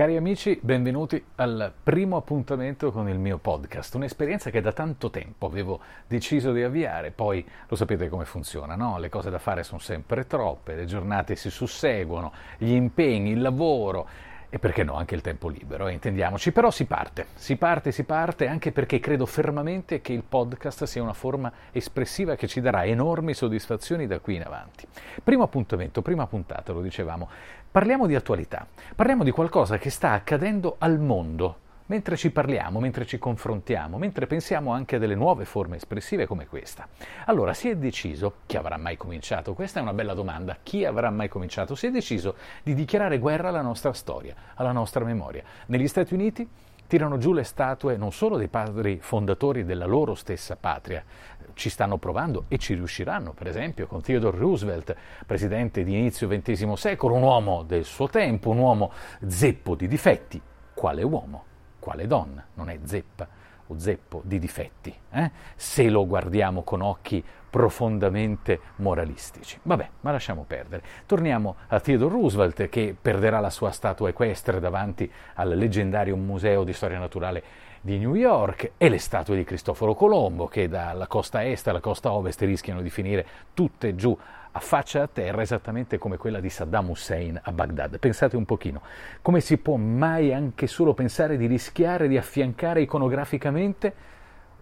Cari amici, benvenuti al primo appuntamento con il mio podcast, un'esperienza che da tanto tempo avevo deciso di avviare, poi lo sapete come funziona, no? Le cose da fare sono sempre troppe, le giornate si susseguono, gli impegni, il lavoro e perché no anche il tempo libero, eh, intendiamoci, però si parte, si parte, si parte anche perché credo fermamente che il podcast sia una forma espressiva che ci darà enormi soddisfazioni da qui in avanti. Primo appuntamento, prima puntata, lo dicevamo, parliamo di attualità, parliamo di qualcosa che sta accadendo al mondo mentre ci parliamo, mentre ci confrontiamo, mentre pensiamo anche a delle nuove forme espressive come questa. Allora, si è deciso, chi avrà mai cominciato? Questa è una bella domanda, chi avrà mai cominciato? Si è deciso di dichiarare guerra alla nostra storia, alla nostra memoria. Negli Stati Uniti tirano giù le statue non solo dei padri fondatori della loro stessa patria, ci stanno provando e ci riusciranno, per esempio con Theodore Roosevelt, presidente di inizio XX secolo, un uomo del suo tempo, un uomo zeppo di difetti. Quale uomo? Quale donna, non è zeppa o zeppo di difetti, eh? se lo guardiamo con occhi profondamente moralistici. Vabbè, ma lasciamo perdere. Torniamo a Theodore Roosevelt che perderà la sua statua equestre davanti al leggendario Museo di Storia Naturale di New York e le statue di Cristoforo Colombo che dalla costa est alla costa ovest rischiano di finire tutte giù a faccia a terra esattamente come quella di Saddam Hussein a Baghdad. Pensate un pochino, come si può mai anche solo pensare di rischiare di affiancare iconograficamente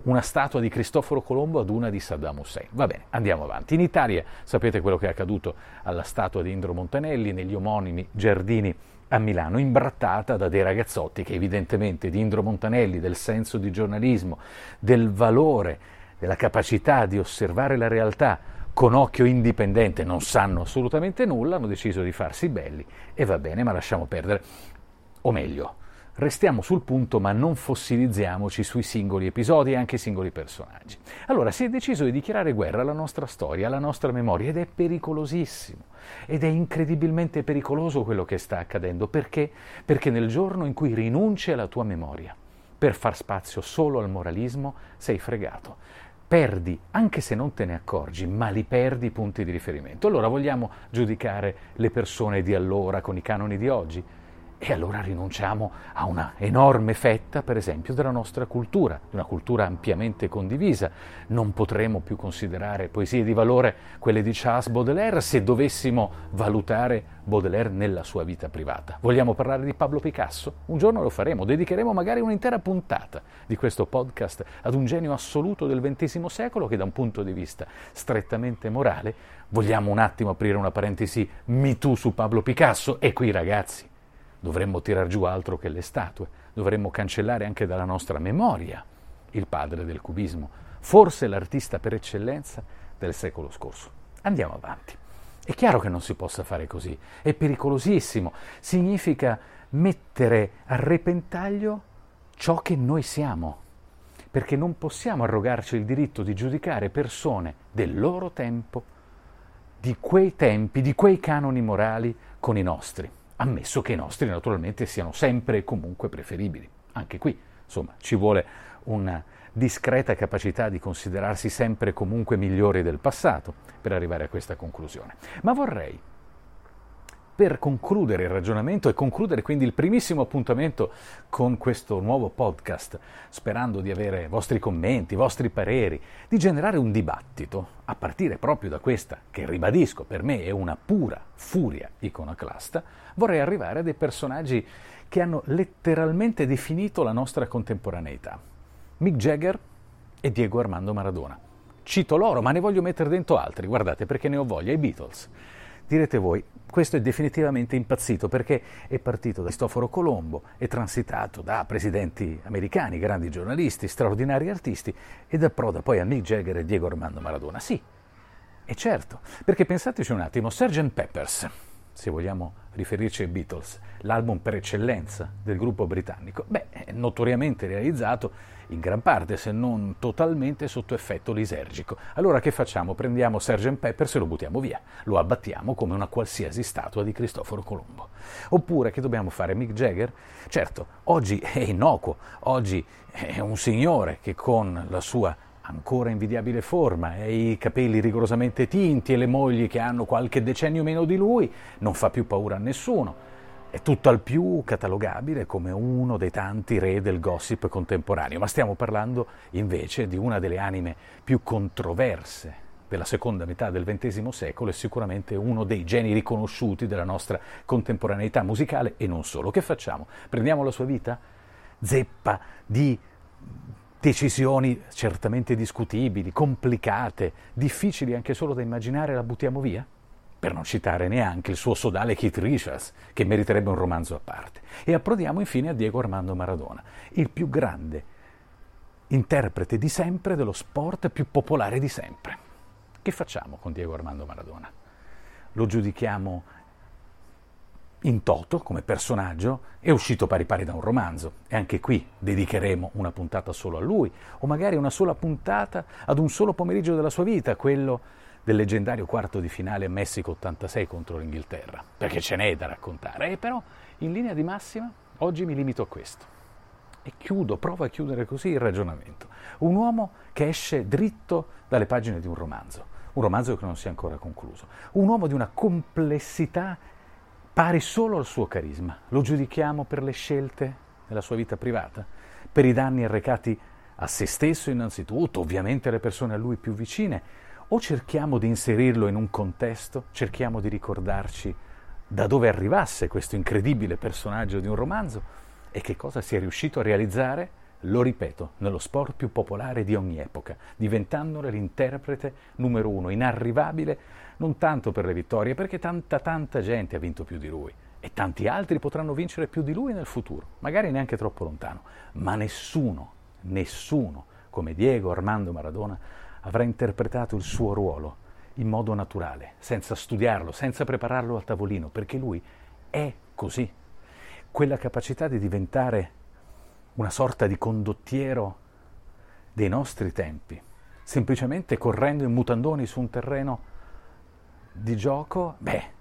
una statua di Cristoforo Colombo ad una di Saddam Hussein. Va bene, andiamo avanti. In Italia sapete quello che è accaduto alla statua di Indro Montanelli negli omonimi giardini a Milano, imbrattata da dei ragazzotti che evidentemente di Indro Montanelli, del senso di giornalismo, del valore, della capacità di osservare la realtà, con occhio indipendente non sanno assolutamente nulla, hanno deciso di farsi belli e va bene, ma lasciamo perdere. O meglio, restiamo sul punto ma non fossilizziamoci sui singoli episodi e anche i singoli personaggi. Allora si è deciso di dichiarare guerra alla nostra storia, alla nostra memoria ed è pericolosissimo. Ed è incredibilmente pericoloso quello che sta accadendo. Perché? Perché nel giorno in cui rinunci alla tua memoria per far spazio solo al moralismo, sei fregato perdi, anche se non te ne accorgi, ma li perdi i punti di riferimento. Allora vogliamo giudicare le persone di allora con i canoni di oggi? E allora rinunciamo a una enorme fetta, per esempio, della nostra cultura, di una cultura ampiamente condivisa. Non potremo più considerare poesie di valore quelle di Charles Baudelaire se dovessimo valutare Baudelaire nella sua vita privata. Vogliamo parlare di Pablo Picasso? Un giorno lo faremo, dedicheremo magari un'intera puntata di questo podcast ad un genio assoluto del XX secolo che da un punto di vista strettamente morale vogliamo un attimo aprire una parentesi Me Too su Pablo Picasso e qui ragazzi dovremmo tirar giù altro che le statue, dovremmo cancellare anche dalla nostra memoria il padre del cubismo, forse l'artista per eccellenza del secolo scorso. Andiamo avanti. È chiaro che non si possa fare così, è pericolosissimo, significa mettere a repentaglio ciò che noi siamo, perché non possiamo arrogarci il diritto di giudicare persone del loro tempo, di quei tempi, di quei canoni morali con i nostri ammesso che i nostri naturalmente siano sempre e comunque preferibili. Anche qui, insomma, ci vuole una discreta capacità di considerarsi sempre e comunque migliori del passato per arrivare a questa conclusione. Ma vorrei, per concludere il ragionamento e concludere quindi il primissimo appuntamento con questo nuovo podcast, sperando di avere vostri commenti, vostri pareri, di generare un dibattito, a partire proprio da questa, che ribadisco per me è una pura furia iconoclasta, vorrei arrivare a dei personaggi che hanno letteralmente definito la nostra contemporaneità. Mick Jagger e Diego Armando Maradona. Cito loro, ma ne voglio mettere dentro altri, guardate perché ne ho voglia, i Beatles. Direte voi, questo è definitivamente impazzito perché è partito da Cristoforo Colombo, è transitato da presidenti americani, grandi giornalisti, straordinari artisti ed approda poi a Mick Jagger e Diego Armando Maradona. Sì, è certo, perché pensateci un attimo, Sgt. Peppers, se vogliamo riferirci ai Beatles, l'album per eccellenza del gruppo britannico, beh, è notoriamente realizzato in gran parte, se non totalmente, sotto effetto lisergico. Allora che facciamo? Prendiamo Sgt. Pepper e lo buttiamo via, lo abbattiamo come una qualsiasi statua di Cristoforo Colombo. Oppure che dobbiamo fare? Mick Jagger? Certo, oggi è innocuo, oggi è un signore che con la sua ancora invidiabile forma e i capelli rigorosamente tinti e le mogli che hanno qualche decennio meno di lui, non fa più paura a nessuno. è tutt'al più catalogabile come uno dei tanti re del gossip contemporaneo, ma stiamo parlando invece di una delle anime più controverse della seconda metà del XX secolo e sicuramente uno dei geni riconosciuti della nostra contemporaneità musicale e non solo. Che facciamo? Prendiamo la sua vita? Zeppa di decisioni certamente discutibili, complicate, difficili anche solo da immaginare, la buttiamo via? Per non citare neanche il suo sodale Keith Richards, che meriterebbe un romanzo a parte. E approdiamo infine a Diego Armando Maradona, il più grande interprete di sempre dello sport più popolare di sempre. Che facciamo con Diego Armando Maradona? Lo giudichiamo in toto come personaggio, è uscito pari pari da un romanzo. E anche qui dedicheremo una puntata solo a lui o magari una sola puntata ad un solo pomeriggio della sua vita, quello del leggendario quarto di finale Messico 86 contro l'Inghilterra, perché ce n'è da raccontare, e però in linea di massima oggi mi limito a questo. E chiudo, provo a chiudere così il ragionamento. Un uomo che esce dritto dalle pagine di un romanzo, un romanzo che non si è ancora concluso, un uomo di una complessità pari solo al suo carisma. Lo giudichiamo per le scelte nella sua vita privata, per i danni arrecati a se stesso innanzitutto, ovviamente alle persone a lui più vicine, o cerchiamo di inserirlo in un contesto, cerchiamo di ricordarci da dove arrivasse questo incredibile personaggio di un romanzo e che cosa si è riuscito a realizzare, lo ripeto, nello sport più popolare di ogni epoca, diventandone l'interprete numero uno, inarrivabile non tanto per le vittorie, perché tanta tanta gente ha vinto più di lui e tanti altri potranno vincere più di lui nel futuro, magari neanche troppo lontano, ma nessuno, nessuno come Diego Armando Maradona avrà interpretato il suo ruolo in modo naturale, senza studiarlo, senza prepararlo al tavolino, perché lui è così. Quella capacità di diventare una sorta di condottiero dei nostri tempi, semplicemente correndo in mutandoni su un terreno di gioco, beh,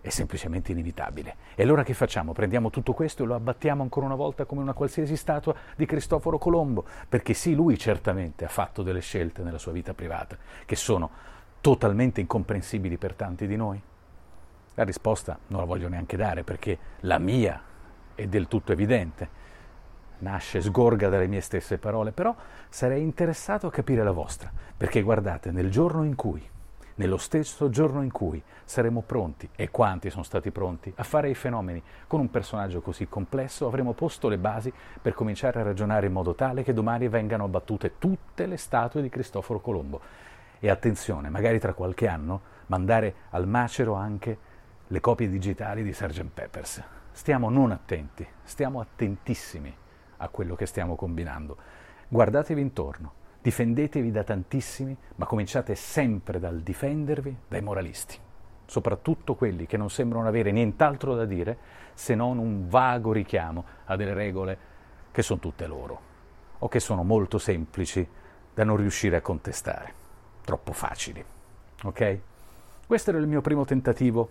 è semplicemente inevitabile. E allora che facciamo? Prendiamo tutto questo e lo abbattiamo ancora una volta come una qualsiasi statua di Cristoforo Colombo? Perché sì, lui certamente ha fatto delle scelte nella sua vita privata che sono totalmente incomprensibili per tanti di noi. La risposta non la voglio neanche dare perché la mia è del tutto evidente. Nasce, sgorga dalle mie stesse parole, però sarei interessato a capire la vostra, perché guardate, nel giorno in cui nello stesso giorno in cui saremo pronti, e quanti sono stati pronti, a fare i fenomeni con un personaggio così complesso, avremo posto le basi per cominciare a ragionare in modo tale che domani vengano abbattute tutte le statue di Cristoforo Colombo. E attenzione, magari tra qualche anno mandare al macero anche le copie digitali di Sgt. Peppers. Stiamo non attenti, stiamo attentissimi a quello che stiamo combinando. Guardatevi intorno, Difendetevi da tantissimi, ma cominciate sempre dal difendervi dai moralisti, soprattutto quelli che non sembrano avere nient'altro da dire se non un vago richiamo a delle regole che sono tutte loro o che sono molto semplici da non riuscire a contestare, troppo facili. Ok? Questo era il mio primo tentativo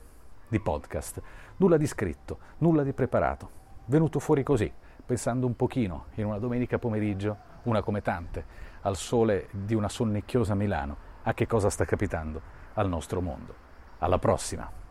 di podcast, nulla di scritto, nulla di preparato, venuto fuori così, pensando un pochino in una domenica pomeriggio, una come tante al sole di una sonnecchiosa Milano a che cosa sta capitando al nostro mondo. Alla prossima!